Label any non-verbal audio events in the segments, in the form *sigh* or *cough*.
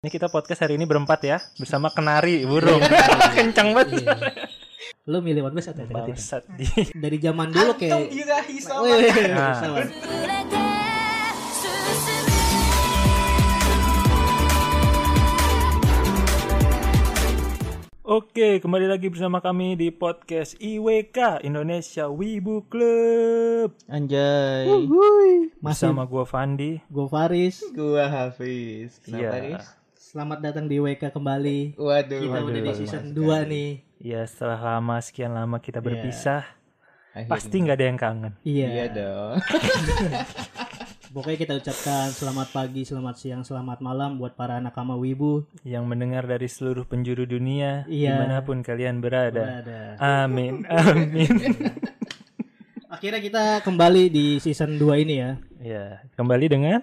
Ini kita podcast hari ini berempat ya bersama kenari burung. Iya. *laughs* Kencang banget. Iya. Lu milih podcast atau negatif? Bangsat. *laughs* Dari zaman dulu kayak. Nah. Oke, kembali lagi bersama kami di podcast IWK Indonesia Wibu Club. Anjay. Wuhui. Masih. Bersama gue Fandi, gue Faris, gue Hafiz. Kenapa yeah. Faris? Selamat datang di WK kembali. Waduh. Kita waduh, udah di season mas 2 sekali. nih. Ya, setelah lama sekian lama kita berpisah, Akhirnya. pasti nggak ada yang kangen. Iya. Iya dong. *laughs* Pokoknya kita ucapkan selamat pagi, selamat siang, selamat malam buat para anak kama wibu. Yang mendengar dari seluruh penjuru dunia, Iya. di mana pun kalian berada. Ada. Amin, *laughs* amin. Akhirnya kita kembali di season 2 ini ya. ya, kembali dengan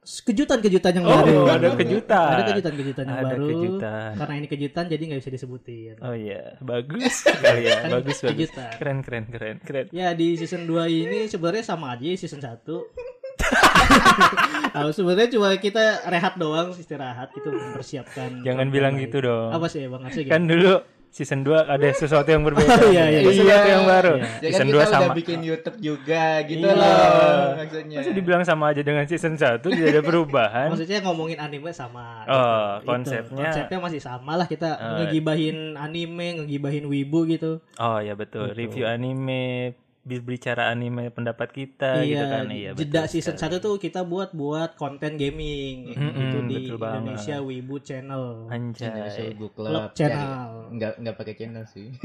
Kejutan-kejutan yang Oh, baru. ada kejutan. Ada kejutan-kejutan yang Ada baru. kejutan. Karena ini kejutan jadi nggak bisa disebutin. Oh iya, bagus sekali ya, Kan bagus bagus. kejutan. Keren keren keren keren. Ya di season 2 ini sebenarnya sama aja season 1 Nah, *laughs* sebenarnya cuma kita rehat doang istirahat gitu mempersiapkan Jangan bilang lain. gitu dong. Apa sih Bang ya? Kan dulu season 2 ada sesuatu yang berbeda. Oh, iya, iya. Ada sesuatu Iya. yang baru. Iya. Ya kan Season kita 2 udah sama. bikin YouTube juga gitu Iya. loh maksudnya. Masa dibilang sama aja dengan season 1 tidak ada perubahan. Maksudnya ngomongin anime sama Oh, gitu. konsepnya- Itu. Konsepnya masih sama lah kita Oh, ngegibahin anime, ngegibahin wibu gitu Oh ya betul, Betul. review anime, bi- bicara anime pendapat kita gitu kan. Iya, jeda betul season sekali. 1 tuh kita buat buat konten gaming Mm-mm, itu di betul banget. Indonesia Wibu Channel. Indonesia Anjay. Wibu Club Club. channel. Enggak enggak pakai channel sih. *laughs*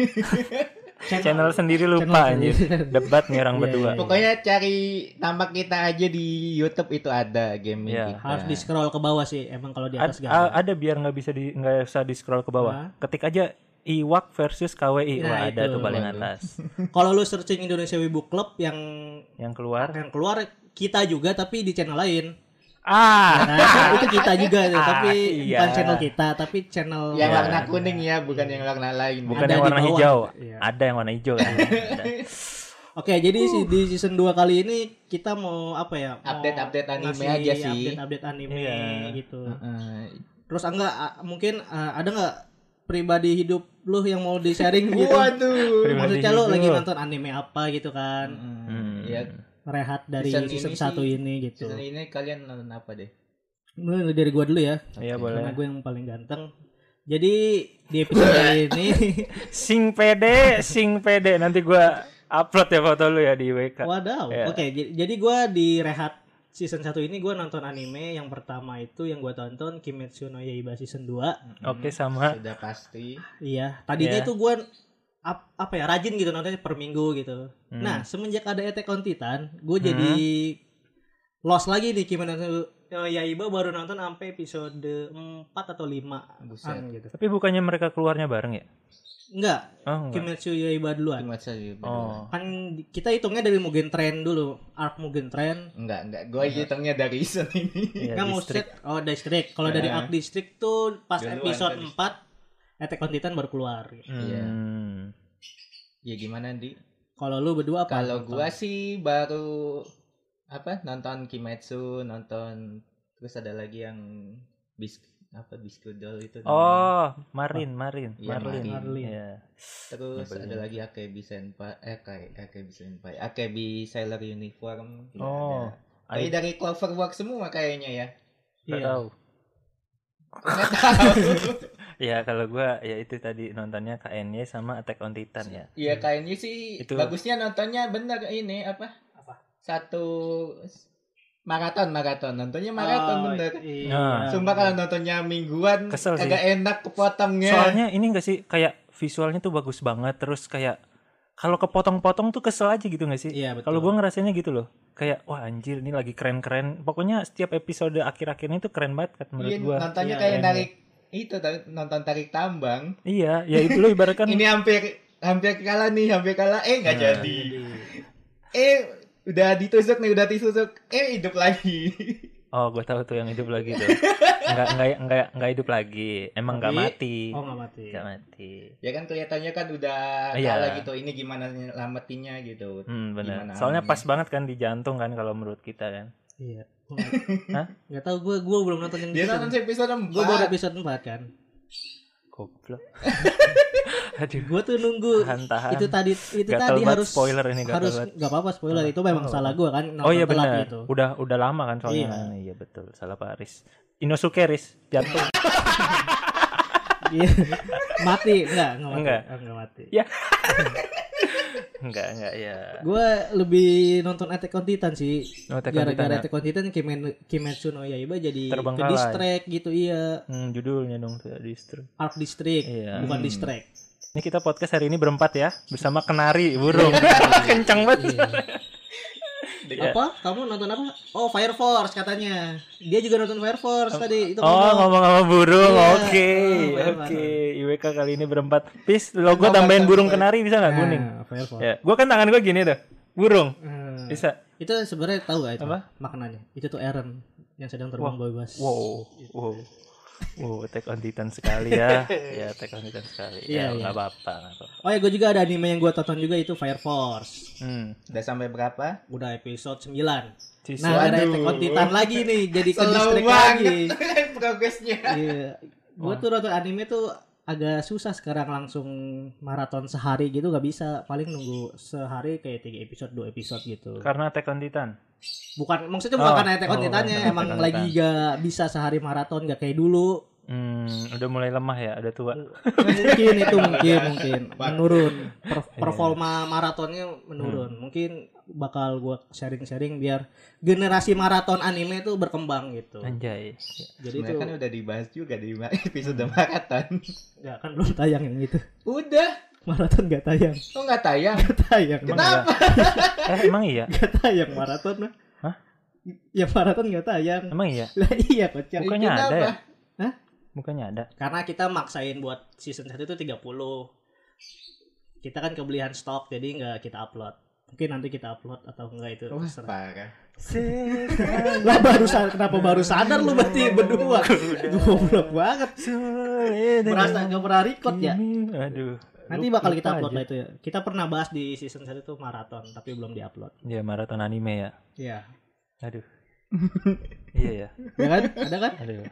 Channel sendiri lupa Channel anjir. sendiri. Debat nih orang Iya, berdua. iya. Pokoknya cari tampak kita aja di YouTube itu ada gaming Iya. kita. Harus di scroll ke bawah sih emang kalau di atas a- ada. ada biar nggak bisa di nggak usah di scroll ke bawah. Ketik aja Iwak versus KWI. Nah, Wah, ada itu. tuh paling atas. *laughs* Kalau lu searching Indonesia Wibu Club yang Yang keluar. yang keluar kita juga tapi di channel lain. Ah. Nah, itu kita juga tuh, *laughs* Ah, tapi iya. bukan channel kita, tapi channel Yang Iya. warna kuning ya, bukan yang warna lain. Bukan Ada yang warna bawah. hijau. Iya. Ada yang warna hijau kan. *laughs* Oke, jadi si- di season 2 kali ini kita mau apa ya? Update-update anime ngasih aja sih. Update-update anime Iya. gitu. Heeh. Terus enggak mungkin ah, ada nggak pribadi hidup lu yang mau di-sharing *laughs* gitu? Waduh. Maksudnya lu lagi nonton anime apa gitu kan? Hmm. Ya, Rehat dari Season season, ini 1 sih- ini gitu. season ini kalian nonton apa deh? Mulai dari gua dulu ya. Iya Karena boleh. gue yang paling ganteng. Jadi di episode kali *laughs* ini *laughs* Sing pede, sing pede. Nanti gua upload ya foto lu ya di WK. Wadaw. Ya. Oke, j- jadi gua di rehat season 1 ini gua nonton anime yang pertama itu yang gua tonton Kimetsu no Yaiba season 2. Oke sama. Sudah pasti. Iya, tadinya Iya. itu gua ap- apa ya rajin gitu nontonnya per minggu gitu. Hmm. Nah, semenjak ada Attack on Titan, gue jadi lost lagi di Kimetsu no Yaiba baru nonton sampai episode 4 atau 5 Buset. gitu. Tapi bukannya mereka keluarnya bareng ya? Enggak, Oh enggak. Kimetsu Yaiba duluan. Cuma saja. Oh. Kan kita hitungnya dari Mugen Train dulu, arc Mugen Train. Enggak, enggak. Gue hitungnya dari *laughs* season ini. Iya, Kan. District, oh District. Kalau dari Nah. arc District tuh pas Duluan episode tadi. 4 Attack on Titan baru keluar. Iya. Hmm. Ya gimana, Di? Kalau lu berdua apa? Kalau gua sih baru apa nonton Kimetsu, nonton terus ada lagi yang bis apa Biskudol itu namanya. Oh, Marin, Marin, Iya, Marlin. Marlin. Iya. Terus Nyebelin. ada lagi Akebi Senpai, eh Kai- Akebi Senpai, Akebi Sailor Uniform. Tidak Oh, ada. Ini dari Cloverwork semua kayaknya ya. Iya. tahu. *laughs* Ya kalau gua ya itu tadi nontonnya KNY sama Attack on Titan ya. Iya kayaknya sih Itu- bagusnya nontonnya bener ini apa? Apa? Satu maraton maraton nontonnya maraton Oh, bener. Iya. Nah. Sumpah kalau nontonnya mingguan Kesel sih. agak enak kepotongnya. Soalnya ini enggak sih kayak visualnya tuh bagus banget terus kayak kalau kepotong-potong tuh kesel aja gitu gak sih? Iya, betul. Kalau gua ngerasainnya gitu loh. Kayak wah anjir ini lagi keren-keren. Pokoknya setiap episode akhir-akhirnya itu keren banget kan menurut Iya, gua. nontonnya Iya, kayak narik itu tarik- nonton tarik tambang. Iya, ya itu loh ibaratkan *laughs* Ini hampir hampir kalah nih, hampir kalah. Eh nggak Nah. jadi. Eh udah ditusuk nih, udah ditusuk. Eh hidup lagi. Oh, gue tahu tuh yang hidup lagi tuh. *laughs* Enggak enggak enggak enggak hidup lagi. Emang enggak Tapi- mati. Oh nggak mati. Enggak mati. ya kan kelihatannya kan udah Iya. kalah gitu. Ini gimana nyelamatinnya gitu. Hmm, benar. Soalnya pas banget kan di jantung kan kalau menurut kita kan. Iya. *laughs* Hah? Gak tau gue gue belum nonton yang Dia nonton episode Gue baru 4. episode 4 kan. Goblok. *laughs* Aduh. Gue tuh nunggu Tahan-tahan. itu tadi itu Gatal tadi harus spoiler ini gatal harus nggak apa-apa spoiler itu memang salah gue kan Oh iya benar. gitu. Udah udah lama kan soalnya. Iya. Iya. betul. Salah Pak Aris. Inosuke Riz jantung. *laughs* Iya. mati enggak enggak mati. Enggak. Oh, enggak mati. ya. *laughs* enggak enggak ya. Gue lebih nonton Attack on Titan sih. Oh, Attack on Titan Gara-gara ya. Attack on Titan Kimetsu no Yaiba jadi ke distract gitu iya. Hmm, judulnya dong tuh distro. Arc District Iya. bukan distract. Ini kita podcast hari ini berempat ya bersama Kenari burung. *laughs* Kencang banget. Iya. Ya. Apa? Kamu nonton apa? Oh, Fire Force katanya. Dia juga nonton Fire Force tadi. Itu Oh ngomong. sama burung, Iya. oke, Oh, oke. IWK kali ini berempat. Pis, logo tambahin burung kenari bisa nggak Nah, kuning? Fire Force. Ya, gua kan tangan gua gini tuh, burung. Hmm. Bisa. Itu sebenarnya tahu gak itu Apa? maknanya? Itu tuh Eren yang sedang terbang bebas. Wow, wow, wow, Attack on Titan sekali ya. *laughs* ya, Attack on Titan sekali. Iya, ya, iya. nggak apa-apa. Oh ya, gue juga ada anime yang gue tonton juga itu Fire Force. Hmm. Udah sampai berapa? Udah episode 9. Sisa- Nah, ada. Attack on Titan lagi nih, jadi ke lagi. banget *laughs* progresnya. Iya. Gue tuh nonton anime tuh agak susah sekarang langsung maraton sehari gitu gak bisa. Paling nunggu sehari kayak tiga episode dua episode gitu. Karena Attack on Titan. bukan maksudnya bukan Oh, karena Attack on oh, emang lagi gak bisa sehari maraton gak kayak dulu Hmm, udah mulai lemah ya, udah tua. mungkin itu mungkin mungkin menurun Per- Iya. performa maratonnya menurun mungkin bakal gua sharing-sharing biar generasi maraton anime itu berkembang gitu Anjay. jadi itu Sebenarnya kan udah dibahas juga di *laughs* episode maraton. nggak kan belum tayang yang itu Udah. maraton gak tayang Kok nggak tayang? Nggak tayang Emang Kenapa? iya? *laughs* Eh, emang iya? Gak tayang maraton mah. Hah? Ya maraton gak tayang. Emang iya? Lah iya kocak. Bukannya Kenapa? ada ya? Bukannya ada. Karena kita maksain buat season 1 itu 30. Kita kan kebelian stok jadi nggak kita upload. Mungkin nanti kita upload atau enggak itu parah. Lah baru sadar kenapa baru sadar lu berarti berdua. Goblok banget. Merasa gak pernah record ya? Aduh. Nanti bakal kita upload aja. lah itu ya. Kita pernah bahas di season 1 itu maraton tapi belum diupload. Ya maraton anime ya. Iya. Aduh. Iya ya. Ya kan? Ada kan? Aduh.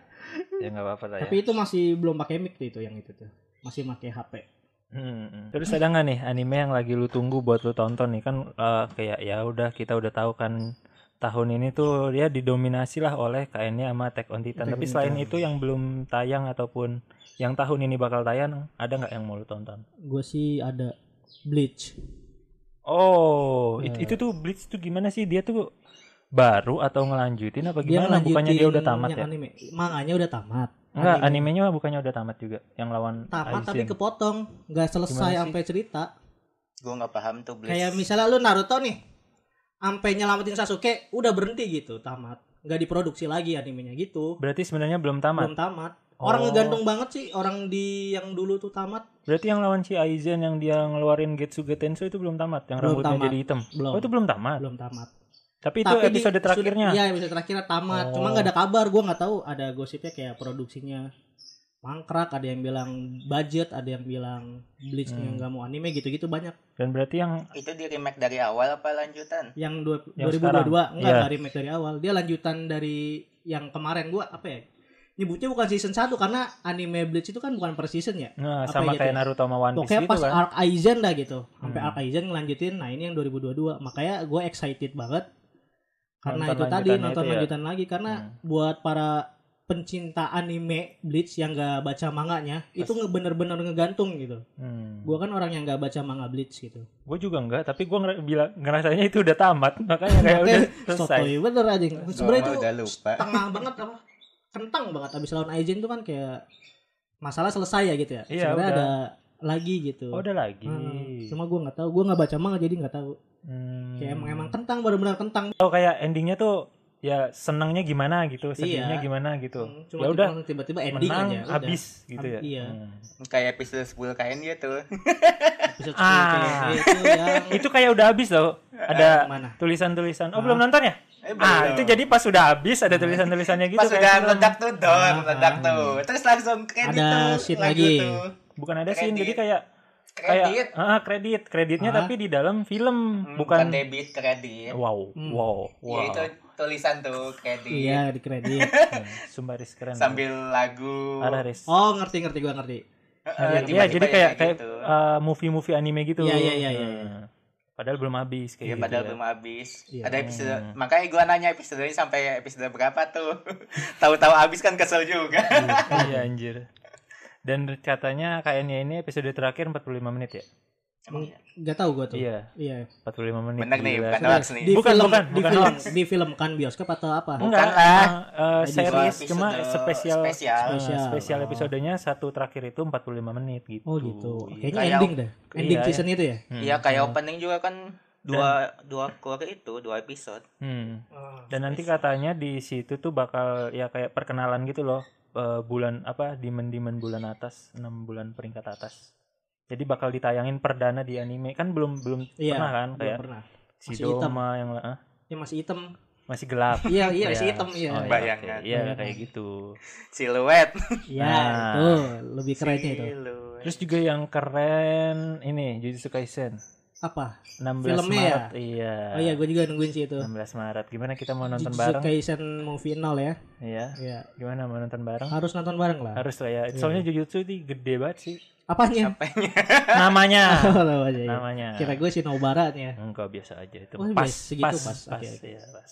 Ya nggak apa-apa lah ya. Tapi itu masih belum pakai mic tuh itu yang itu tuh. Masih pakai HP. Hmm, hmm. Terus ada nggak nih anime yang lagi lu tunggu buat lu tonton nih kan eh, kayak ya udah kita udah tahu kan tahun ini tuh dia didominasi lah oleh kayaknya sama Attack on Titan. Attack Tapi selain Titan. itu yang belum tayang ataupun yang tahun ini bakal tayang ada nggak yang mau lu tonton? Gue sih ada Bleach. Oh, Ya. it- itu tuh Bleach tuh gimana sih? Dia tuh baru atau ngelanjutin apa Dia gimana? Bukannya dia udah tamat yang ya? Anime. Manganya udah tamat. Enggak, Anime. animenya bukannya udah tamat juga yang lawan tamat Aizen. tapi kepotong, nggak selesai sampai cerita. Gue nggak paham tuh Blitz. Kayak misalnya lu Naruto nih, sampai nyelamatin Sasuke, udah berhenti gitu, tamat. Nggak diproduksi lagi animenya gitu. Berarti sebenarnya belum tamat. Belum tamat. Orang Oh. ngegantung banget sih orang di yang dulu tuh tamat. Berarti yang lawan si Aizen yang dia ngeluarin Getsuga Tensho itu belum tamat, yang Belum rambutnya tamat. jadi hitam. Belum. Oh, itu belum tamat. Belum tamat. Tapi itu Tapi di- episode terakhirnya. sudah- Iya, episode terakhirnya tamat. Cuma Oh. nggak ada kabar, gua nggak tahu ada gosipnya kayak produksinya mangkrak, ada yang bilang budget, ada yang bilang Bleach-nya Hmm. nggak mau anime gitu-gitu banyak. Dan berarti yang Itu di remake dari awal apa lanjutan? Yang, dua, Yang 2022 enggak Iya. dari remake dari awal. Dia lanjutan dari yang kemarin gua apa ya? Nyebutnya bukan season 1 karena anime Bleach itu kan bukan per season ya. nah, Apa sama gitu kayak ya? Naruto sama One Piece Pokoknya gitu pas kan. arc Aizen dah gitu. Sampai Hmm. arc Aizen ngelanjutin. Nah, ini yang 2022. Makanya gue excited banget. Karena Nonton itu tadi nonton itu ya? lanjutan lagi karena Hmm. buat para pencinta anime Bleach yang gak baca manganya itu nge- bener-bener ngegantung gitu. Hmm. Gua kan orang yang gak baca manga Bleach gitu. Gue juga enggak, tapi gue bilang ngerasanya itu udah tamat, makanya kayak udah selesai. Sotoy bener aja. Sebenarnya itu Gua udah lupa. tengah banget apa? Kentang banget abis lawan Aizen tuh kan kayak masalah selesai ya gitu ya. Iya, Sebenarnya ada lagi gitu. Oh, udah lagi. Hmm, Cuma gue nggak tahu, gue nggak baca manga jadi nggak tahu. Hmm. Kayak emang emang kentang benar-benar kentang. Oh, kayak endingnya tuh ya senangnya gimana gitu, sedihnya Iya. gimana gitu. Hmm, ya udah tiba- tiba-tiba ending menang aja. udah. habis gitu ya. Iya. Hmm. Kayak episode 10 kain gitu. Episode Ah. 10 kayak itu yang Itu kayak udah habis loh. Ada mana? tulisan-tulisan. Oh, Ah. belum nonton ya? Eh, Ah, itu jadi pas sudah habis ada tulisan-tulisannya gitu Pas kayak udah film. meledak tuh Don, Ah, meledak ah. tuh. Terus langsung kredit Ada tuh. scene lagu lagi. tuh. Bukan ada scene, Kredit. jadi kayak kayak Kredit. ah, kredit, kreditnya Ah. tapi di dalam film Hmm, bukan debit kredit. Wow, Hmm. wow, Ya wow. itu tulisan tuh kayak di Iya di kredit. *laughs* Sumpah Riz keren. sambil lagu. Parah Riz. Oh ngerti ngerti gua ngerti. Iya, tiba-tiba jadi ya kayak kayak gitu. uh, movie-movie anime gitu. Iya, iya, iya, iya, iya. Hmm. Padahal belum habis kayak Iya gitu. padahal ya. belum habis. Iya. Ada episode Hmm. makanya gua nanya episodenya sampai episode berapa tuh. *laughs* Tahu-tahu habis kan kesel juga. Iya anjir. Dan katanya kayaknya ini episode terakhir 45 menit ya? Emang iya. Gak tahu gua tuh. Iya, Iya. 45 menit. Bener nih, bukan hoax nih. Di Bukan, film, bukan, di bukan film, hoax. di film kan bioskop atau apa? Bukan Enggak, lah. uh, uh, series cuma episode spesial spesial. uh, Spesial. spesial Oh. episodenya satu terakhir itu 45 menit gitu. Oh gitu. Iya. Kayaknya Kayak- ending deh. Ending Iya, season itu ya. Hmm. Iya kayak opening juga kan dua dua keluarga itu dua episode. Hmm. Dan nanti katanya di situ tuh bakal ya kayak perkenalan gitu loh eh, bulan apa dimen-dimen bulan atas, 6 bulan peringkat atas. Jadi bakal ditayangin perdana di anime kan belum belum Iya. pernah kan kayak pernah. si Masih hitam. Doma yang ah, Ya masih hitam. masih gelap. *laughs* Iya iya masih Iya. hitam iya. Oh, iya, Bayangan. oke. Iya kayak gitu. Siluet. Iya Nah. itu lebih kerennya itu. Siluet. Terus juga yang keren ini Jujutsu Kaisen Apa? 16 Filmnya ya? Maret. Iya. Oh iya gue juga nungguin sih itu. 16 Maret. Gimana kita mau nonton Jujutsu bareng? Kaisen movie nol ya. Iya. Iya. Gimana mau nonton bareng? Harus nonton bareng lah. Harus lah ya. Soalnya Jujutsu ini gede banget sih. Apanya? *laughs* Namanya. *laughs* Oh, namanya, iya. Namanya. Kira gue si Nobaranya. Enggak biasa aja itu. Oh, pas, biasa, segitu pas, pas. pas, Oke, oke. iya, pas.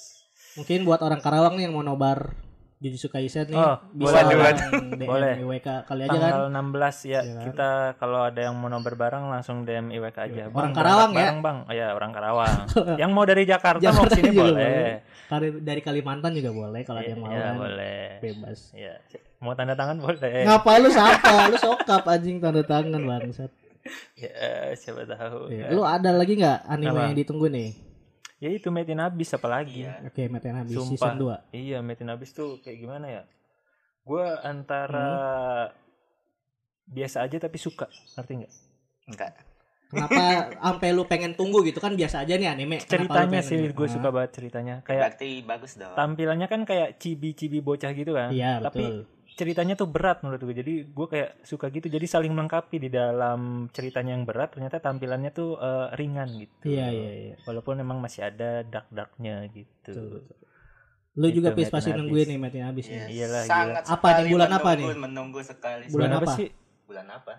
Mungkin buat orang Karawang nih yang mau nobar Jujutsu Kaisen nih Oh, bisa boleh, langsung DM Boleh. IWK kali aja kan. Tanggal 16 ya, kan? kita kalau ada yang mau nobar bareng langsung DM IWK aja. Orang Bang, Karawang berangkat ya? Bang. Oh ya, orang Karawang. *laughs* yang mau dari Jakarta, mau Jakarta sini juga boleh. Kali- Dari Kalimantan juga boleh kalau ada yang mau Iya, kan. boleh. Bebas. Iya. Mau tanda tangan boleh. Ngapa lu sapa? lu sokap anjing tanda tangan bangsat. *laughs* Ya, siapa tahu. Iya. Lu ada lagi nggak anime Apa? yang ditunggu nih? Ya itu Metin Abis apalagi. Iya. Oke, Meten habis Sumpah. season 2. Iya, Metin Abis tuh kayak gimana ya? Gue antara Hmm. biasa aja tapi suka, ngerti nggak? Enggak. Kenapa *laughs* sampai lu pengen tunggu gitu kan biasa aja nih anime. Ceritanya sih gitu? gue Ah, suka banget ceritanya. Kayak Berarti bagus dong. tampilannya kan kayak cibi-cibi bocah gitu kan. Iya, Tapi betul. Ceritanya tuh berat menurut gue. Jadi gue kayak suka gitu. Jadi saling melengkapi di dalam ceritanya yang berat. Ternyata tampilannya tuh eh, ringan gitu. Iya, iya, iya. Walaupun memang masih ada dark-darknya gitu. Betul, betul. Lu Gitu, juga pis pasti nungguin nih Metin habis Iya, ya. Iyalah, sangat Apa nih, bulan apa menunggu, nih? Menunggu sekali. Bulan Bulan apa apa? sih? Bulan apa?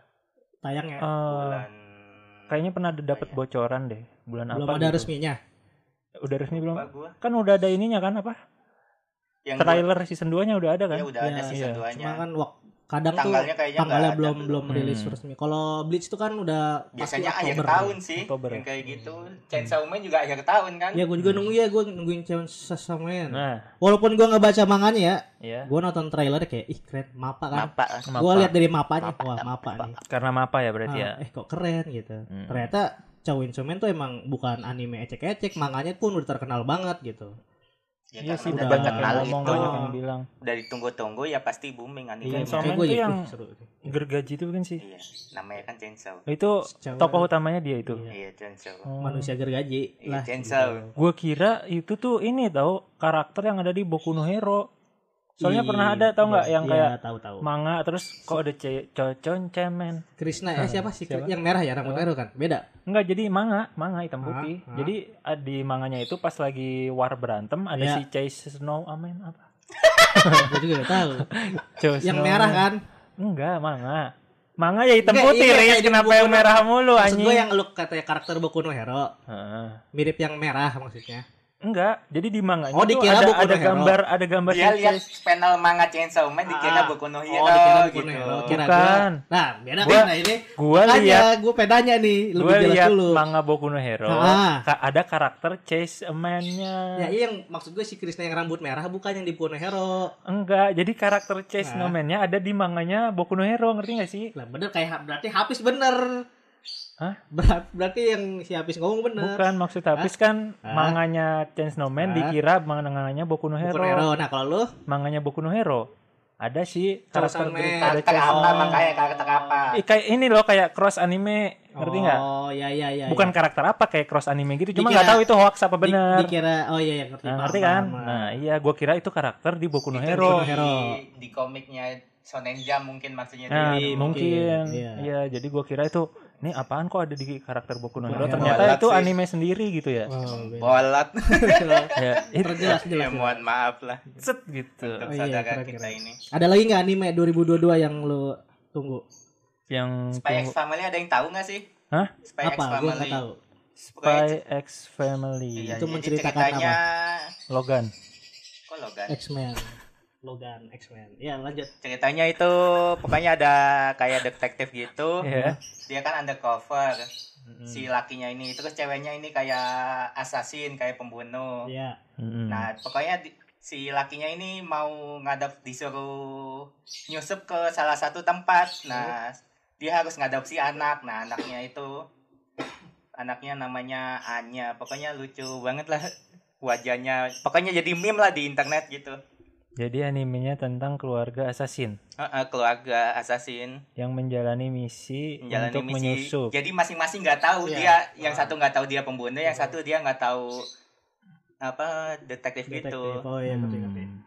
Tayangnya Eh, Bulan kayaknya pernah ada dapat Iya. bocoran deh. Bulan belum apa? ada gitu. resminya. Udah resmi belum? Gua. Kan udah ada ininya kan apa? Yang Trailer season 2-nya udah ada kan? Ya udah ada Iya, season iya. 2-nya. Cuma kan wak- kadang tuh Tanggalnya kayaknya tanggalnya nggak ada belum belum. belum rilis Hmm. resmi. Kalau Bleach itu kan udah pasti Biasanya akhir Oktober. tahun sih. Oktober. Yang kayak gitu. Chainsaw Man juga akhir tahun kan? Ya gue juga nunggu ya, gue nungguin Chainsaw Man. Nah, Walaupun gue nggak baca manganya ya, ya. gue nonton trailer kayak ih keren mapa kan. Mapa. Mapa. Gue lihat dari mapanya, Mapa, wah mapa, mapa mapa. nih. Karena mapa ya berarti ya. Ah, eh kok keren gitu. Hmm. Ternyata Chainsaw Man tuh emang bukan anime ecek-ecek, manganya pun udah terkenal banget gitu. Ya, Iya sih udah terkenal yang ngomong itu. banyak yang bilang. Dari tunggu-tunggu ya pasti booming anime. Iya, Iya, Chainsaw Makanya Man gua tuh jadi, yang gergaji itu bukan sih? Iya, namanya kan Chainsaw. Itu Chainsaw tokoh Man. utamanya dia itu. Iya. Iya, Chainsaw. Oh. Manusia gergaji Iya, lah. Chainsaw. Gue kira itu tuh ini tau karakter yang ada di Boku no Hero. Soalnya Ih, pernah ada tau nggak iya, yang iya, kayak tahu-tahu. manga terus kok ada ce- cocon cemen. Krishna eh siapa sih Siapa? yang merah ya rambut merah kan? Beda. Enggak jadi manga, manga hitam Ah, putih. ah. Jadi ah, di manganya itu pas lagi war berantem ada Iya. si Chase Snow Amen apa? *laughs* gue juga gak tahu. *laughs* Chase yang Snow merah Man. kan? Enggak, manga. Manga ya hitam Enggak, putih, iya, Riz. di Kenapa yang merah mulu Maksud anjing? gue yang lu katanya karakter Boku no Hero Heeh. mirip yang merah maksudnya. Enggak, jadi di manganya Oh, dikira ada ada Hero. gambar ada gambar Dia lihat Chase. panel manga Chainsaw Man dikira Ah. Boku no Oh, Hero dikira Boku gitu. no Hero. Kira Bukan. gua. Nah, beda Gua- kan nah ini. Gua lihat gue pedanya nih, lebih Gue jelas lihat dulu. manga Boku no Hero, Ah. ka- ada karakter Chase Man-nya. Ya iya yang maksud gue si Krishna yang rambut merah bukan yang di Boku no Hero. Enggak, jadi karakter Chase Nah. no Man-nya ada di manganya Boku no Hero, ngerti gak sih? Lah bener kayak berarti Hafiz bener. Hah? Ber- berarti yang si Hafiz ngomong bener. Bukan, maksud habis kan Hah? manganya Chase no Hah? Man dikira manganya Boku no Boku Hero. no Hero. Nah, kalau lu Manganya Boku no Hero. Ada sih karakter berita ada apa makanya karakter apa? Ih, kayak ini loh kayak cross anime, ngerti nggak? Oh, iya iya iya. Bukan iya. karakter apa kayak cross anime gitu, cuma nggak tahu itu hoax apa Di- bener. dikira oh iya iya ngerti. Nah, ngerti kan? Nah, iya gua kira itu karakter di Boku no Itu Hero. Boku no Hero. Di, di komiknya Shonen Jump mungkin maksudnya Nah, dia. Iya, mungkin. mungkin, iya. Iya, jadi gua kira itu ini apaan kok ada di karakter Boku no Hero ternyata itu Sih. anime sendiri gitu ya Oh. Bolot. *laughs* ya *laughs* itu Terjelas jelas. ya jelas. mohon maaf lah set gitu untuk Oh iya, keren, kita keren. ini. Ada lagi nggak anime 2022 yang lo tunggu? yang Spy X Family ada yang tahu nggak sih? Hah? Spy X Apa? Gue Family. nggak tahu. Spy X Family Iya, Itu menceritakan ceritanya... Logan Kok Logan? X-Men. Logan X-Men. Ya lanjut. Ceritanya itu pokoknya ada kayak detektif gitu. ya Dia kan undercover. Si lakinya ini terus ceweknya ini kayak assassin, kayak pembunuh. Ya. Mm-mm. Nah, pokoknya di- si lakinya ini mau ngadap disuruh nyusup ke salah satu tempat. Nah, dia harus ngadopsi anak. Nah, anaknya itu anaknya namanya Anya. Pokoknya lucu banget lah wajahnya. Pokoknya jadi meme lah di internet gitu. Jadi animenya tentang keluarga assassin Heeh, keluarga assassin yang menjalani misi menjalani untuk misi. menyusup Jadi masing-masing nggak tahu Iya. dia, yang satu nggak tahu dia pembunuh, yang satu dia nggak tahu apa detektif, Detektif. gitu. Oh iya ngerti ngerti. Hmm.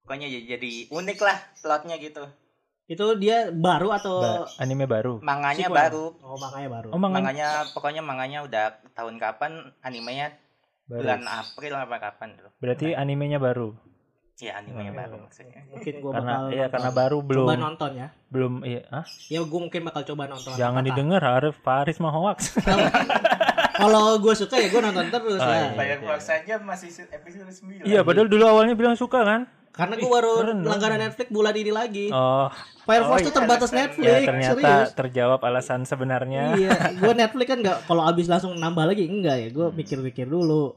Pokoknya jadi, jadi unik lah plotnya gitu. Itu dia baru atau Ba- anime baru Manganya Sequel. baru, Oh makanya baru. oh manga manganya pokoknya manganya udah tahun kapan, animenya baru bulan April apa kapan tuh? berarti animenya baru Ya animenya Oh. baru maksudnya. Mungkin gua karena bakal iya nonton. karena baru belum coba nonton ya. belum iya ah Ya gue mungkin bakal coba nonton. jangan didengar Arif Faris mah hoax *laughs* Kalau gue suka ya gue nonton terus Oh, ya. iya. Fireworks saja masih se- episode 9. iya padahal dulu awalnya bilang suka kan Karena gue baru keren langganan Netflix bulan ini lagi. oh Fire Force Oh, tuh iya, terbatas alasan- Netflix. ya ternyata serius. terjawab alasan sebenarnya Iya, gue *laughs* Netflix kan nggak kalau abis langsung nambah lagi enggak ya. Gue mikir-mikir dulu.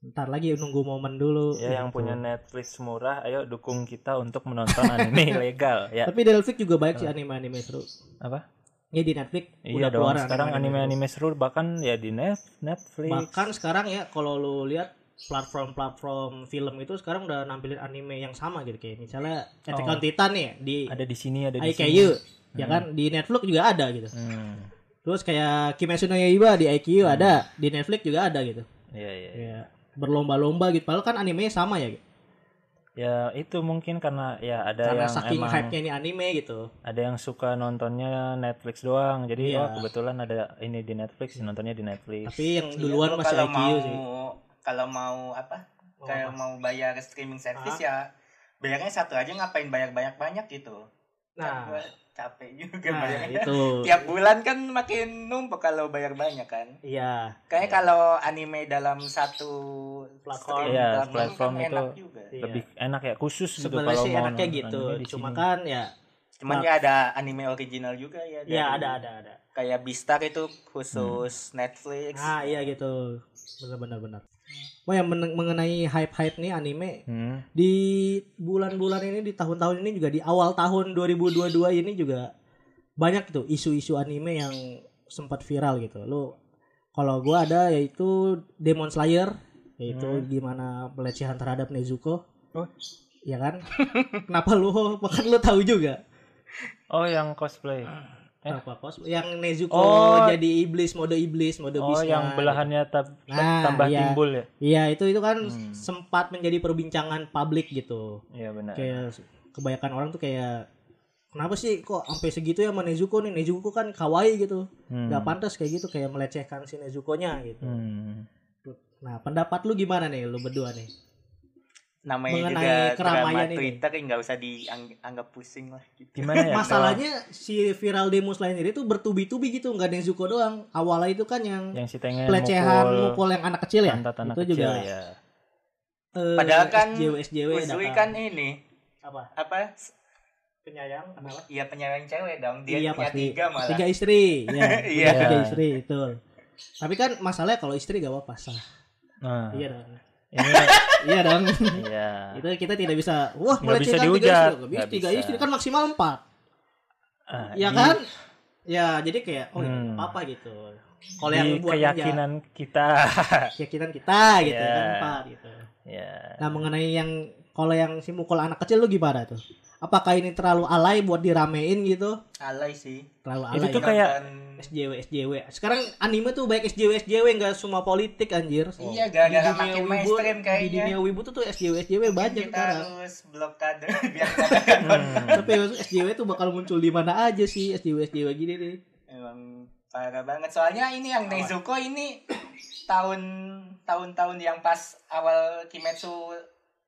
Ntar lagi nunggu momen dulu. ya yang gitu. punya Netflix murah ayo dukung kita untuk menonton *laughs* anime ilegal ya Tapi di Netflix juga banyak sih anime-anime seru. apa Ya di Netflix iya udah dong keluar sekarang anime-anime seru bahkan ya di net Netflix Bahkan sekarang ya kalau lu lihat platform-platform film itu sekarang udah nampilin anime yang sama gitu kayak misalnya Attack Oh. on Titan nih di ada di sini ada di sini IKU ya kan di Netflix juga ada gitu. hmm. Terus kayak Kimetsu no Yaiba di IQ ada, di Netflix juga ada gitu. iya iya Ya berlomba-lomba gitu. Padahal kan animenya sama ya. Gitu. ya itu mungkin karena ya ada Karena yang saking emang hype-nya ini anime gitu. ada yang suka nontonnya Netflix doang jadi Iya. oh kebetulan ada ini di Netflix nontonnya di Netflix Tapi yang Iya, duluan lu masih kalau IQ mau sih. kalau mau apa? Apa? mau bayar streaming service ya bayarnya satu aja ngapain bayar banyak-banyak gitu. Kan Nah, gua capek juga nah bayarnya. itu. *laughs* Tiap bulan kan makin numpuk kalau bayar banyak kan. Iya. Kayak kalau anime dalam satu Platform. Iya, platform platform kan itu enak juga. Iya. lebih enak ya khusus gitu Sebenarnya kalau sih mau enaknya gitu. Cuma kan ya Cuman ya ada anime original juga ya. ya dari- ada ada ada. Kayak Beastar itu khusus Netflix. Ah iya gitu. Benar-benar benar. Oh yang men- mengenai hype-hype nih anime Hmm. di bulan-bulan ini di tahun-tahun ini juga di awal tahun 2022 ini juga banyak tuh isu-isu anime yang sempat viral gitu. Lu kalau gua ada yaitu Demon Slayer yaitu gimana pelecehan terhadap Nezuko. Oh. Ya kan? *laughs* Kenapa lu bahkan lu tahu juga? oh yang cosplay Eh. Kenapa kos? Yang Nezuko Oh. jadi iblis, mode iblis, mode oh beast-nya yang belahannya tab- Nah, tambah iya. timbul ya Iya, itu itu kan Hmm. sempat menjadi perbincangan publik gitu. iya benar kayak kebanyakan orang tuh kayak kenapa sih kok sampai segitu ya sama Nezuko nih Nezuko kan kawaii gitu Hmm. nggak pantas kayak gitu kayak melecehkan si Nezuko-nya gitu Hmm. nah pendapat lu gimana nih lu berdua nih Namanya Mengenai juga keramaian drama ini. Twitter yang nggak usah dianggap pusing lah gitu. gimana ya *laughs* masalahnya si viral demo selain ini tuh bertubi-tubi gitu nggak Nezuko doang awalnya itu kan yang yang si tengen pelecehan mukul mukul yang anak kecil ya anak itu kecil juga ya eh, Padahal kan SJW SJW datang. kan ini apa apa? penyayang kenapa Iya penyayang cewek dong. Dia iya punya pasti tiga malah. tiga istri ya *laughs* Iya. punya tiga istri itu tapi kan masalahnya kalau istri gak apa-apa sah nah iya dong ini iya dong. Iya. Itu kita tidak bisa wah melecehkan tiga istri Nggak tiga bisa. istri kan maksimal empat. Ah, ya di- kan? Ya jadi kayak oh ya, Hmm. apa apa gitu. Kalau yang buat keyakinan kita. Menja- *laughs* keyakinan kita gitu Ya. kan empat gitu. Ya nah mengenai yang kalau yang si mukul anak kecil lu gimana tuh? Apakah ini terlalu alay buat diramein gitu? Alay sih. terlalu Itu alay. tuh ya? kayak- SJW SJW sekarang anime tuh baik SJW SJW nggak semua politik anjir Iya, Di gara-gara makin wibu- mainstream di kayaknya. dunia wibu tuh tuh SJW SJW banyak kita sekarang harus blokade *laughs* biar. *laughs* Hmm. tapi SJW tuh bakal muncul di mana aja sih SJW SJW gini nih Emang Parah banget. Soalnya ini yang Nezuko ini tahun tahun-tahun yang pas awal Kimetsu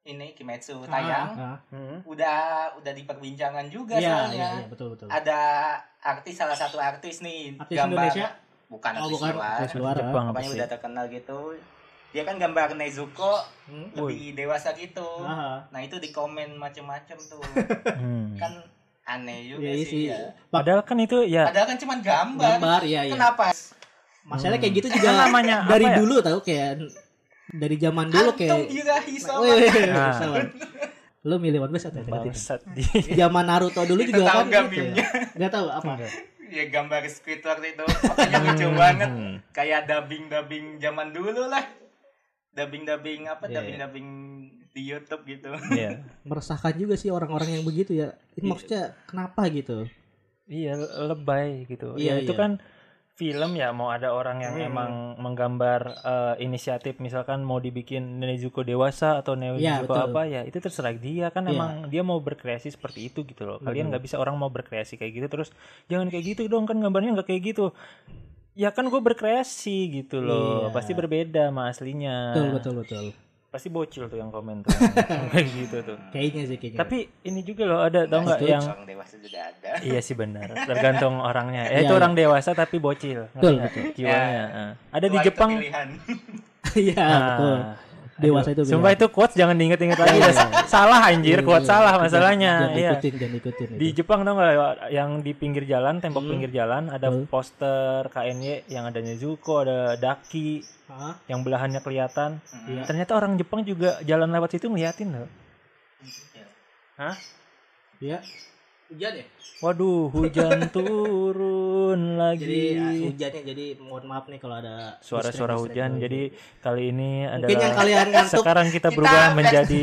ini Kimetsu tayang Ah, Hmm. udah udah diperbincangan juga Iya, soalnya. iya, iya, betul betul. Ada artis salah satu artis nih Artis gambar Indonesia? bukan Oh, artis bukan luar. artis luar. Jepang Pokoknya udah terkenal gitu. Dia kan gambar Nezuko Hmm. lebih dewasa gitu. Ah, Nah, itu di komen macem-macem tuh. *laughs* Hmm. kan aneh juga Iya, iya sih sih. ya. Padahal kan itu ya Padahal kan cuma gambar. gambar ya ya. Kenapa? Masalahnya Hmm. kayak gitu juga Kan namanya dari ya? dulu tahu kayak dari zaman dulu Antum kayak Nah. Lu milih One Piece atau Attack on Titan? Zaman Naruto dulu juga kan gitu. Ya. Gak tahu apa. Ya gambar Squidward itu. Makanya lucu banget. Hmm. Kayak dubbing-dubbing zaman dulu lah. Dubbing-dubbing apa? Iya, Dubbing-dubbing di YouTube gitu. Iya. Meresahkan juga sih orang-orang yang begitu ya. Ini maksudnya kenapa gitu? Iya, lebay gitu. Iya, ya itu iya. kan film ya mau ada orang yang Hmm. emang menggambar eh, inisiatif misalkan mau dibikin Nezuko dewasa atau Nezuko betul. apa ya itu terserah dia kan Iya. emang dia mau berkreasi seperti itu gitu loh kalian nggak bisa orang mau berkreasi kayak gitu terus jangan kayak gitu dong kan gambarnya nggak kayak gitu ya kan gue berkreasi gitu loh Iya. pasti berbeda sama aslinya Betul betul betul. Pasti bocil tuh yang komen tuh *laughs* kayak gitu tuh Kayaknya sih kayaknya. tapi ini juga loh ada tau nggak Betul. yang Orang dewasa juga ada. Iya sih benar, tergantung orangnya. Ya Iya, itu iya. orang dewasa tapi bocil, Betul, nggak? betul. Jiwanya. Ya. Ada di Jepang. *laughs* Iya Nah, betul. Dewasa itu Sumpah itu quotes jangan diinget-inget lagi. Iya, dah. salah anjir, Iya, quotes iya. salah masalahnya. Jangan Iya. ikutin, jangan ikutin. Di itu. Jepang tau nggak yang di pinggir jalan, tembok Hmm. pinggir jalan ada poster KNY yang ada Nezuko, ada Daki Hah? yang belahannya kelihatan. Iya. Ternyata orang Jepang juga jalan lewat situ ngeliatin loh. Hah? Iya. Hujan ya? Waduh, hujan *laughs* turun lagi. Jadi ah, hujannya jadi mohon maaf nih kalau ada suara-suara hujan. lagi. Jadi kali ini mungkin adalah yang kalian ngantuk sekarang kita berubah versi- menjadi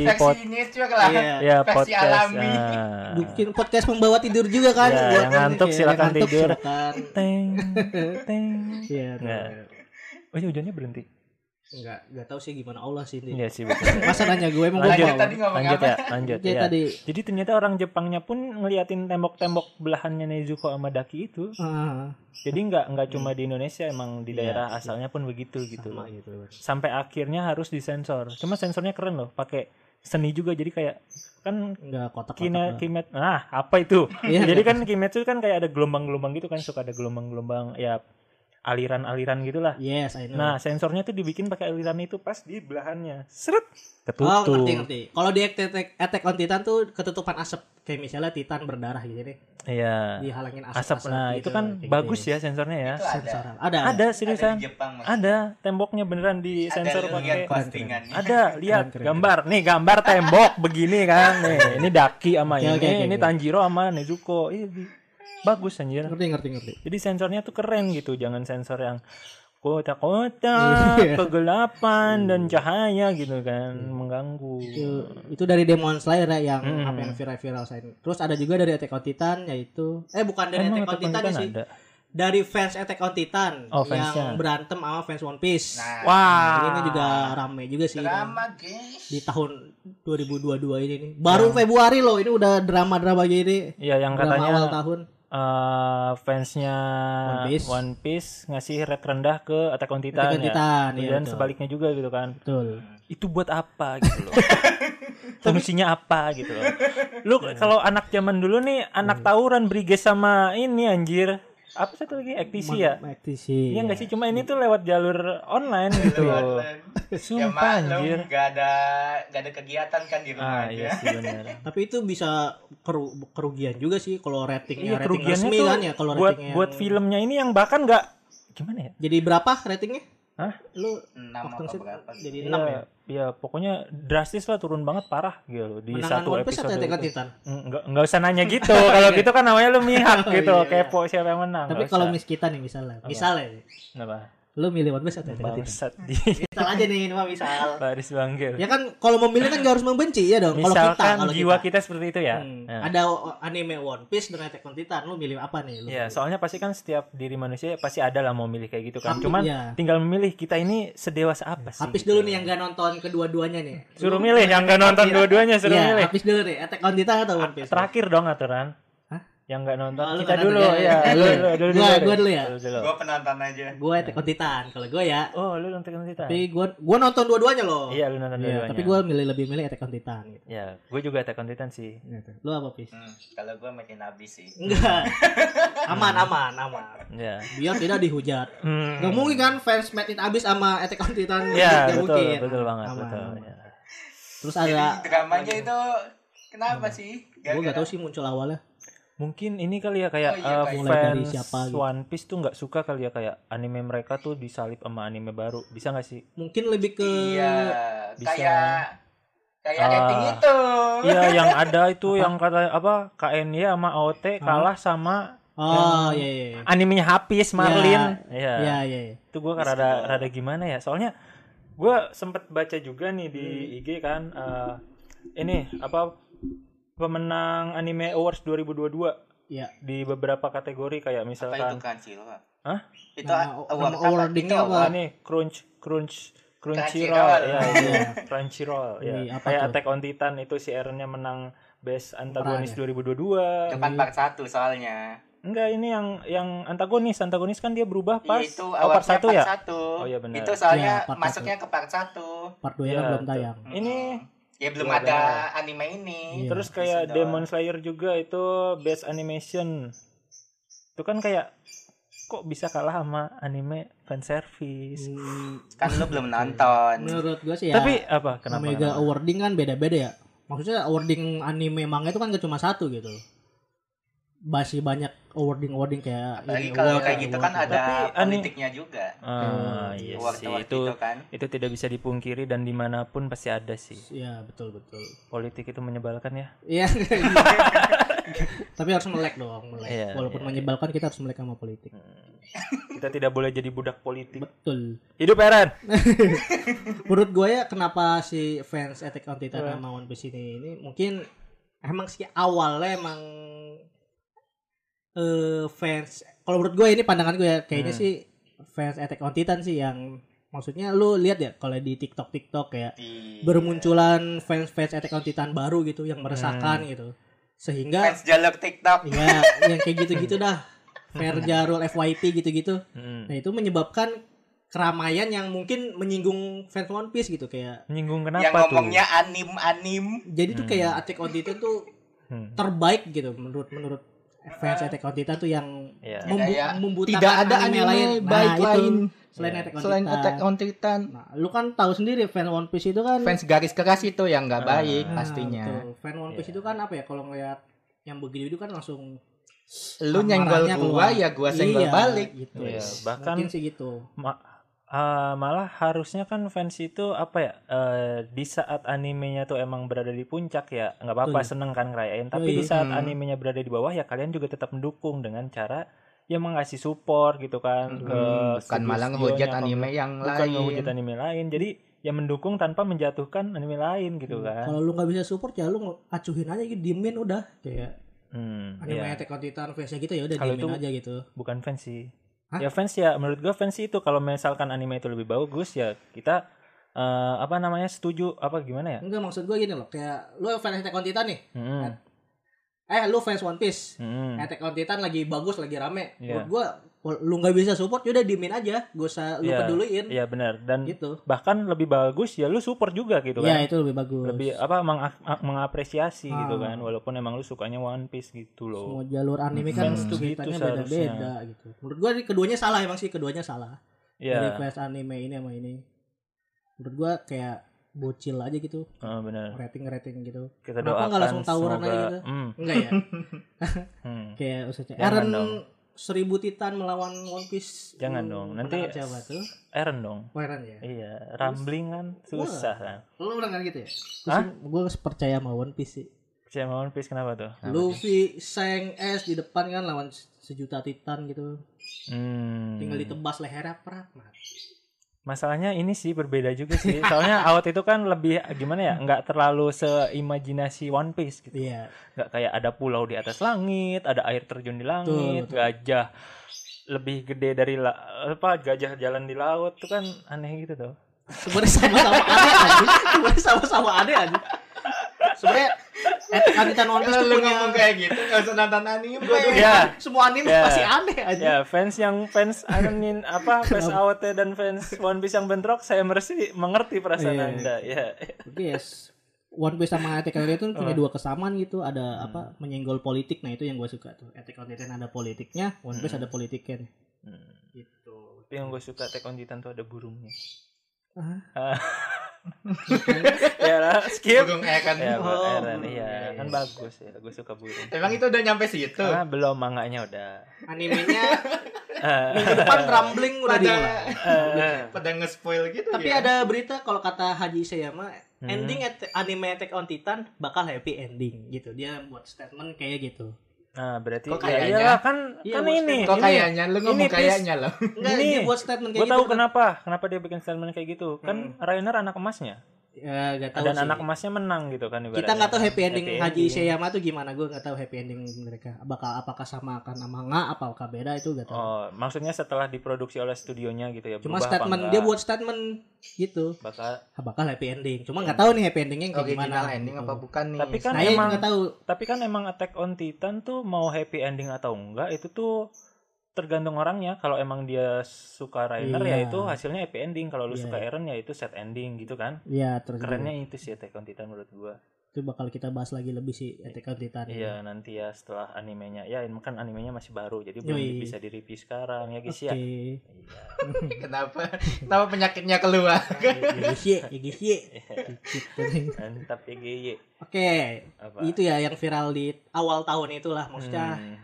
lah. Iya. ya versi podcast. alami. ah. Mungkin podcast membawa tidur juga kan Ya, buat yang ngantuk kayak silakan yang ngantuk tidur. silakan. Teng, teng. Iya. Nggak. Oh, ini hujannya berhenti. Enggak, enggak tahu sih gimana Allah sih ini. Iya sih betul. Masa nanya gue emang gue Lanjut. mau. Tadi ngomong Lanjut apa? ya, lanjut Jadi ya. tadi Jadi ternyata orang Jepangnya pun ngeliatin tembok-tembok belahannya Nezuko sama Daki itu. ah, Jadi nggak nggak cuma di Indonesia, emang di Iya, daerah asalnya pun begitu gitu sama gitu. Sampai akhirnya harus disensor. Cuma sensornya keren loh, pakai seni juga jadi kayak kan Enggak kotak-kotak. Kina, lah. kimet nah apa itu Iya, jadi kan kimetsu kan kayak ada gelombang-gelombang gitu kan suka ada gelombang-gelombang ya aliran-aliran gitulah Yes, I know. nah sensornya tuh dibikin pakai aliran itu pas di belahannya seret Oh ketutup ngerti ngerti. Kalau di Attack, Attack on Titan tuh ketutupan asap. Kayak misalnya Titan berdarah gitu nih. iya Dihalangin asap. asap nah itu kan bagus ya sensornya ya Itu ada. Sensor. Ada. ada Ada seriusan di Jepang ada temboknya beneran di sensor Ada lu pakai ada lihat Keren, keren, gambar nih gambar tembok begini kan nih ini Daki sama Oke, ini oke, ini oke. Tanjiro sama Nezuko ini bagus anjir Ngerti ngerti ngerti. Jadi sensornya tuh keren gitu, jangan sensor yang kota-kota, Iya. kegelapan dan cahaya gitu kan, mengganggu. Itu, itu dari Demon Slayer ya yang Hmm. apa yang viral-viral saya. Terus ada juga dari Attack on Titan yaitu eh bukan dari Emang Attack on Attack on Titan Titan sih. ada? Dari fans Attack on Titan Oh, yang fansnya. berantem sama fans One Piece. Nah, Wah, Jadi ini juga rame juga sih. drama guys. Di tahun 2022 ini nih. Baru Februari loh ini udah drama-drama gini. Iya yang Drama katanya awal tahun. Eh, fansnya One Piece. One Piece ngasih rate rendah ke Attack on Titan, Attack on ya. Titan, iya, Dan betul. sebaliknya juga gitu kan. Betul. Itu buat apa gitu loh. *laughs* Fungsinya apa gitu loh. Lu Iya. kalau anak zaman dulu nih anak tawuran Briges sama ini anjir. Apa satu lagi? Ektisi ya? Aktisi. Iya nggak sih cuma ini tuh lewat jalur online gitu. *laughs* ya Sumpah anjir. maklum gak ada gak ada kegiatan kan di Ah rumah iya aja. sih benar. *laughs* Tapi itu bisa keru- kerugian juga sih kalau ratingnya Iya rating kerugiannya resmi tuh kan ya kalau buat ratingnya buat yang- filmnya ini yang bahkan nggak gimana ya? Jadi berapa ratingnya? Hah? Lu Enam waktu apa berapa? jadi Iya, 6 ya? iya, pokoknya drastis lah turun banget parah gitu di Menangan satu One Piece atau episode. Itu. Titan? Enggak enggak usah nanya *laughs* gitu. Kalau gitu kan namanya lu mihak *laughs* Oh, gitu, iya, iya. kepo siapa yang menang. Tapi kalau mis kita nih misalnya, misalnya Kenapa? Lu milih One Piece atau Attack on Titan? Bangsat di Misal aja nih, mah misal. baris bangkir. Ya kan kalau memilih kan gak harus membenci ya dong. Kalau kita, Misalkan kalau jiwa kita. kita. seperti itu ya. Hmm, Ya. Ada anime One Piece dengan Attack on Titan, lu milih apa nih? Lu? Iya, soalnya pasti kan setiap diri manusia pasti ada lah mau milih kayak gitu kan. Tapi, Cuman iya. tinggal memilih kita ini sedewasa apa sih? Habis dulu nih yang gak nonton kedua-duanya nih. Suruh milih yang gak nonton dua-duanya suruh Iya, milih. habis dulu nih Attack on Titan atau One Piece? Terakhir dong aturan. Yang nggak nonton Oh, lu kita nggak dulu nonton, ya. ya. Lu dulu, dulu, gua- dulu, gua dulu ya? dulu. Gue penonton aja. Gue Attack on Titan. Kalau gue ya, Oh, lu nonton Titan. tapi gue gue nonton dua-duanya loh. Iya, lu nonton Iya, dua-duanya. tapi gue milih lebih milih Attack on Titan gitu. Ya, gue juga Attack on Titan sih. Gitu. Lu apa pis? Hmm, kalau gue makin habis sih. Enggak. *laughs* aman, aman, aman. Ya. Biar tidak dihujat. Hmm. Gak mungkin kan fans Made in Abyss sama Attack on Titan. Iya, Nggak betul, mungkin. betul banget, Aman, betul. aman. ya. Terus Jadi ada dramanya itu kenapa sih? gue gak tahu sih muncul awalnya. Mungkin ini kali ya kayak Oh iya, uh, kayak- fans siapa gitu. One Piece tuh nggak suka kali ya kayak anime mereka tuh disalip sama anime baru. Bisa nggak sih? Mungkin lebih ke Iya, bisa. kayak kayak rating itu. Iya, *laughs* yang ada itu yang kata apa KNY sama AOT kalah sama Oh, iya iya. iya. animenya Hafiz Marlin. Iya, Iya. iya, iya. Itu gua rada rada gimana ya? Soalnya gua sempet baca juga nih di Hmm. IG kan eh, ini apa pemenang anime awards 2022 Iya. di beberapa kategori kayak Apa itu misalkan kan sih lo? Hah? Itu Nama- award nama apa? awardingnya Itu apa? Award. ini crunch crunch Crunchyroll ya iya. Crunchyroll ya apa kayak? Attack on Titan itu si Eren-nya menang Best Antagonis Peran 2022 Itu kan part satu soalnya. enggak ini yang yang antagonis antagonis kan dia berubah pas itu oh, part satu ya satu. Oh, iya benar. Itu soalnya part masuknya ke part satu. Part 2 Iya, belum tayang. ini Ya belum Belum ada anime ini. Iya. terus kayak Demon doang. Slayer juga itu Best Animation itu kan kayak kok bisa kalah sama anime fan service Hmm, Kan lu belum nonton. menurut gue sih ya. tapi apa kenapa, Omega kenapa? awarding kan beda-beda ya. Maksudnya awarding anime manga itu kan gak cuma satu gitu. Masih banyak awarding-awarding kayak Apalagi ini kalau award, kayak award, gitu kan award. ada Tapi ani- politiknya juga. ah iya Award sih award itu gitu kan. itu tidak bisa dipungkiri dan di mana pun pasti ada sih Iya, betul betul. politik itu menyebalkan ya Iya. *laughs* Tapi harus melek dong, melek. Iya, Walaupun iya, menyebalkan kita harus melek sama politik. kita tidak boleh jadi budak politik Betul. hidup Eren *laughs* Menurut gue ya kenapa si fans Attack on Titan sama One Piece ini ini mungkin emang sih awalnya emang eh fans kalau menurut gue ini pandangan gue ya kayaknya Hmm. sih fans Attack on Titan sih yang maksudnya lu lihat ya kalau di TikTok TikTok kayak Di bermunculan fans-fans Attack on Titan baru gitu yang meresahkan Hmm. gitu. Sehingga fans jalur TikTok. ya yang kayak gitu-gitu dah. Verjarul *laughs* FYP gitu-gitu. Hmm. Nah, itu menyebabkan keramaian yang mungkin menyinggung fans One Piece gitu kayak menyinggung yang kenapa tuh ngomongnya anim-anim. jadi tuh Hmm. kayak Attack on Titan tuh Hmm. terbaik gitu menurut menurut fans Attack on Titan tuh yang ya membu Kayak membutakan tidak ada anime, anime lain baik nah, itu lain selain Ya. Attack on selain Titan. Attack on Titan. Nah, lu kan tahu sendiri fans One Piece itu kan Fans garis keras itu yang nggak Ah. baik Nah, pastinya. betul. Fan One Piece Iya. itu kan apa ya kalau ngeliat yang begitu itu kan langsung Lu nyenggol gua keluar. ya gua senggol Iya, balik. gitu. Iya, bahkan- mungkin sih gitu. Ma- ah, malah harusnya kan fans itu apa ya eh, di saat animenya tuh emang berada di puncak ya nggak apa-apa seneng kan ngerayain tapi Yoi. di saat Hmm. animenya berada di bawah ya kalian juga tetap mendukung dengan cara ya mengasih support gitu kan ke Hmm, bukan studio- malah ngehujat anime yang bukan lain. ngehujat anime lain jadi ya mendukung tanpa menjatuhkan anime lain gitu kan Kalau lu nggak bisa support ya lu acuhin aja gitu, diemin udah kayak hmm, anime iya. Attack on Titan fansnya gitu ya udah diemin itu- aja gitu. bukan fans sih Hah? ya fans ya menurut gua fans itu kalau misalkan anime itu lebih bagus ya kita eh, apa namanya setuju apa gimana ya Enggak maksud gue gini loh, kayak lu fans Attack on Titan nih. Hmm, Eh lu fans One Piece. hmm. Attack on Titan lagi bagus, lagi rame. Iya. Menurut gua kalau lu nggak bisa support ya udah diemin aja, gak usah lu Iya, peduliin. Iya benar dan Gitu. bahkan lebih bagus ya lu support juga gitu Ya kan. itu lebih bagus. Lebih apa mengak- mengapresiasi gitu Ah. kan walaupun emang lu sukanya One Piece gitu Semua loh. jalur anime kan tuh ceritanya gitu beda-beda gitu. Menurut gua keduanya salah emang sih keduanya salah. Dari Iya. fans anime ini sama ini. Menurut gua kayak bocil aja gitu, ah, benar. rating-rating gitu. Kita Kenapa nggak langsung tawuran semoga aja gitu? hmm, Enggak ya? *laughs* hmm. kayak Jangan Eren dong. Seribu titan melawan One Piece. Jangan Lu dong, nanti- siapa tuh? Eren dong. Oh, Eren ya. Iya, rambling kan susah kan. Lu menang kan gitu ya? Hah? Gue percaya sama One Piece sih. Percaya sama One Piece kenapa tuh? Luffy, Sang, S di depan kan lawan sejuta titan gitu. Hmm. Tinggal ditebas lehernya prak mati. Masalahnya ini sih berbeda juga sih. Soalnya awat itu kan lebih gimana ya? nggak terlalu seimajinasi One Piece gitu. Iya. nggak kayak ada pulau di atas langit, ada air terjun di langit, Betul, betul. gajah lebih gede dari la, apa gajah jalan di laut itu kan aneh gitu tuh. Sebenarnya sama-sama aneh aja. Sebenarnya sama-sama aneh aja. Sebenarnya Titan One Piece lu punya ngomong kayak gitu, nggak usah nonton anime. Ya. semua anime Ya. pasti aneh aja. Ya, fans yang fans anin apa *laughs* fans AOT dan fans One Piece yang bentrok, saya mersi mengerti perasaan Iya. Anda. Ya. Yes. One Piece sama Attack on Titan punya dua kesamaan gitu. Ada apa menyenggol politik. Nah itu yang gue suka tuh. Attack on Titan ada politiknya, One Piece ada politiknya. Hmm. Gitu. Tapi yang gue suka Attack on Titan tuh ada burungnya. Ah. *laughs* Ya lah, skip. Burung eh kan. Ya, Oh, Eren, iya, kan bagus ya. Gue suka burung. Emang itu udah nyampe situ. Ah, belum manganya udah. Animenya *laughs* minggu depan rambling udah Pada dimulai. ah, *laughs* pada nge-spoil gitu Tapi ya. ada berita kalau kata Haji Seyama Hmm. ending at- anime Attack on Titan bakal happy ending gitu. Dia buat statement kayak gitu. Nah, berarti Kok ya kayaknya? iyalah kan Iya, kan ini. Kok ini kayaknya lu ngomong ini, kayaknya loh. Enggak, Ini, dia buat statement kayak gue tahu gitu. kenapa kenapa dia bikin statement kayak gitu kan Rainer anak emasnya Ya, gak tahu dan sih. anak emasnya menang gitu kan Kita nggak tahu happy ending Happy Haji ending. Seyama tuh gimana. Gue nggak tahu happy ending mereka. Bakal apakah sama akan sama nggak? Apakah beda itu gak tahu. oh maksudnya setelah diproduksi oleh studionya gitu ya Cuma statement dia buat statement gitu. bakal Bakal happy ending. Cuma nggak tahu nih happy endingnya yang kayak Original gimana. ending gitu. apa bukan nih? Tapi kan Nah, emang tahu. tapi kan emang Attack on Titan tuh mau happy ending atau enggak itu tuh tergantung orangnya kalau emang dia suka Rainer Iya. ya itu hasilnya happy ending kalau lu Iya. suka Eren ya itu sad ending gitu kan Iya, terus kerennya itu sih Attack on Titan menurut gua itu bakal kita bahas lagi lebih sih Attack on Titan. iya nanti ya setelah animenya ya ini kan animenya masih baru jadi belum bisa di review sekarang ya guys Oke. ya Ya Iya. *laughs* *laughs* Kenapa? Kenapa penyakitnya keluar? guys ya, ya guys ya. Gitu. mantap ya GY Oke, itu ya yang viral di awal tahun itulah maksudnya. Hmm,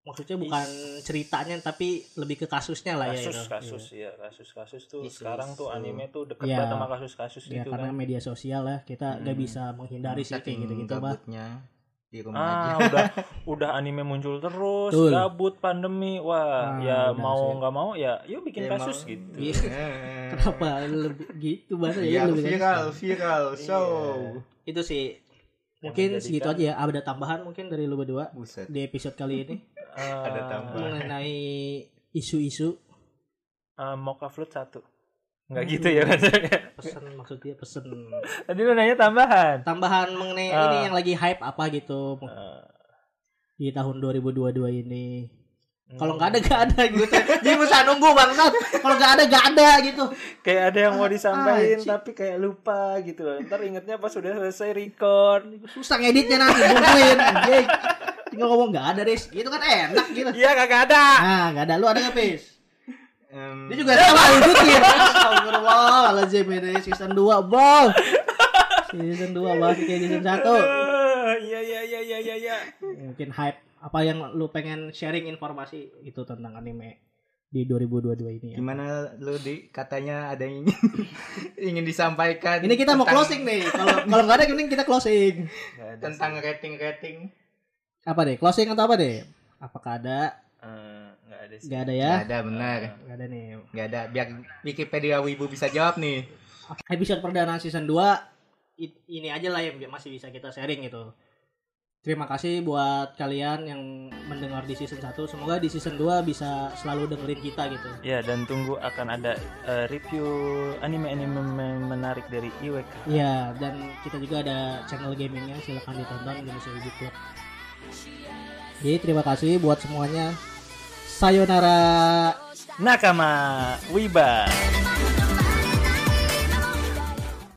Maksudnya bukan ceritanya tapi lebih ke kasusnya lah ya. kasus itu. kasus ya kasus kasus tuh Isu-isu. sekarang tuh anime tuh deket Iya. banget sama kasus kasus Ya, gitu karena kan media sosial lah kita nggak Hmm. bisa menghindari sih kayak gitu-gitu gabutnya di rumah aja. ah udah *laughs* udah anime muncul terus Betul. gabut pandemi wah Ah, ya mau nggak mau ya yuk bikin Ya, kasus mau- gitu Iya. Eh. Kenapa lebih gitu bahasa Ya ya lebih viral, viral. So, Itu sih mungkin segitu aja ya. Ada tambahan mungkin dari lu berdua buset. di episode kali ini Eh, Ada tambahan. mengenai isu-isu? Eh, Mocha Flute satu. Nggak gitu ya maksudnya pesen maksudnya pesen. Tadi lu nanya tambahan. Tambahan mengenai Ah. ini yang lagi hype apa gitu. Eh, di tahun 2022 ini. Hmm. kalau nggak ada nggak ada gitu. *laughs* Jadi usah nunggu bangsat. Kalau nggak ada nggak ada gitu. Kayak ada yang mau disampaikan Anjing. tapi kayak lupa gitu loh. Ntar ingetnya pas sudah selesai record. Susah ngeditnya nanti bungkuin tinggal ngomong nggak ada des. Gitu kan enak gitu. Iya kagak ada. Nah nggak ada. Lu ada nggak pis? Em, dia juga sama lanjutin Astagfirullahaladzim ini season 2 bro season 2 bahas kayak season 1 Eh, iya iya iya iya iya iya. Mungkin hype. Apa yang lu pengen sharing informasi itu tentang anime di 2022 ini ya. gimana lu di? Katanya ada yang ingin, *laughs* ingin disampaikan Ini kita mau tentang- closing nih. Kalau kalau nggak ada mending kita closing. Ada tentang rating-rating. Apa deh? Closing atau apa deh? Apakah ada? Eh, nggak ada sih Nggak ada ya? Nggak ada benar. Nggak ada nih. Nggak ada. Biar Wikipedia Wibu bisa jawab nih. Episode perdana season 2 i- ini aja lah yang masih bisa kita sharing gitu. Terima kasih buat kalian yang mendengar di season 1. Semoga di season 2 bisa selalu dengerin kita gitu. Ya dan tunggu akan ada eh, review anime-anime menarik dari IWK. Iya, dan kita juga ada channel gamingnya silahkan ditonton Indonesia Wiki Club. Jadi terima kasih buat semuanya. Sayonara. Nakama Wiba.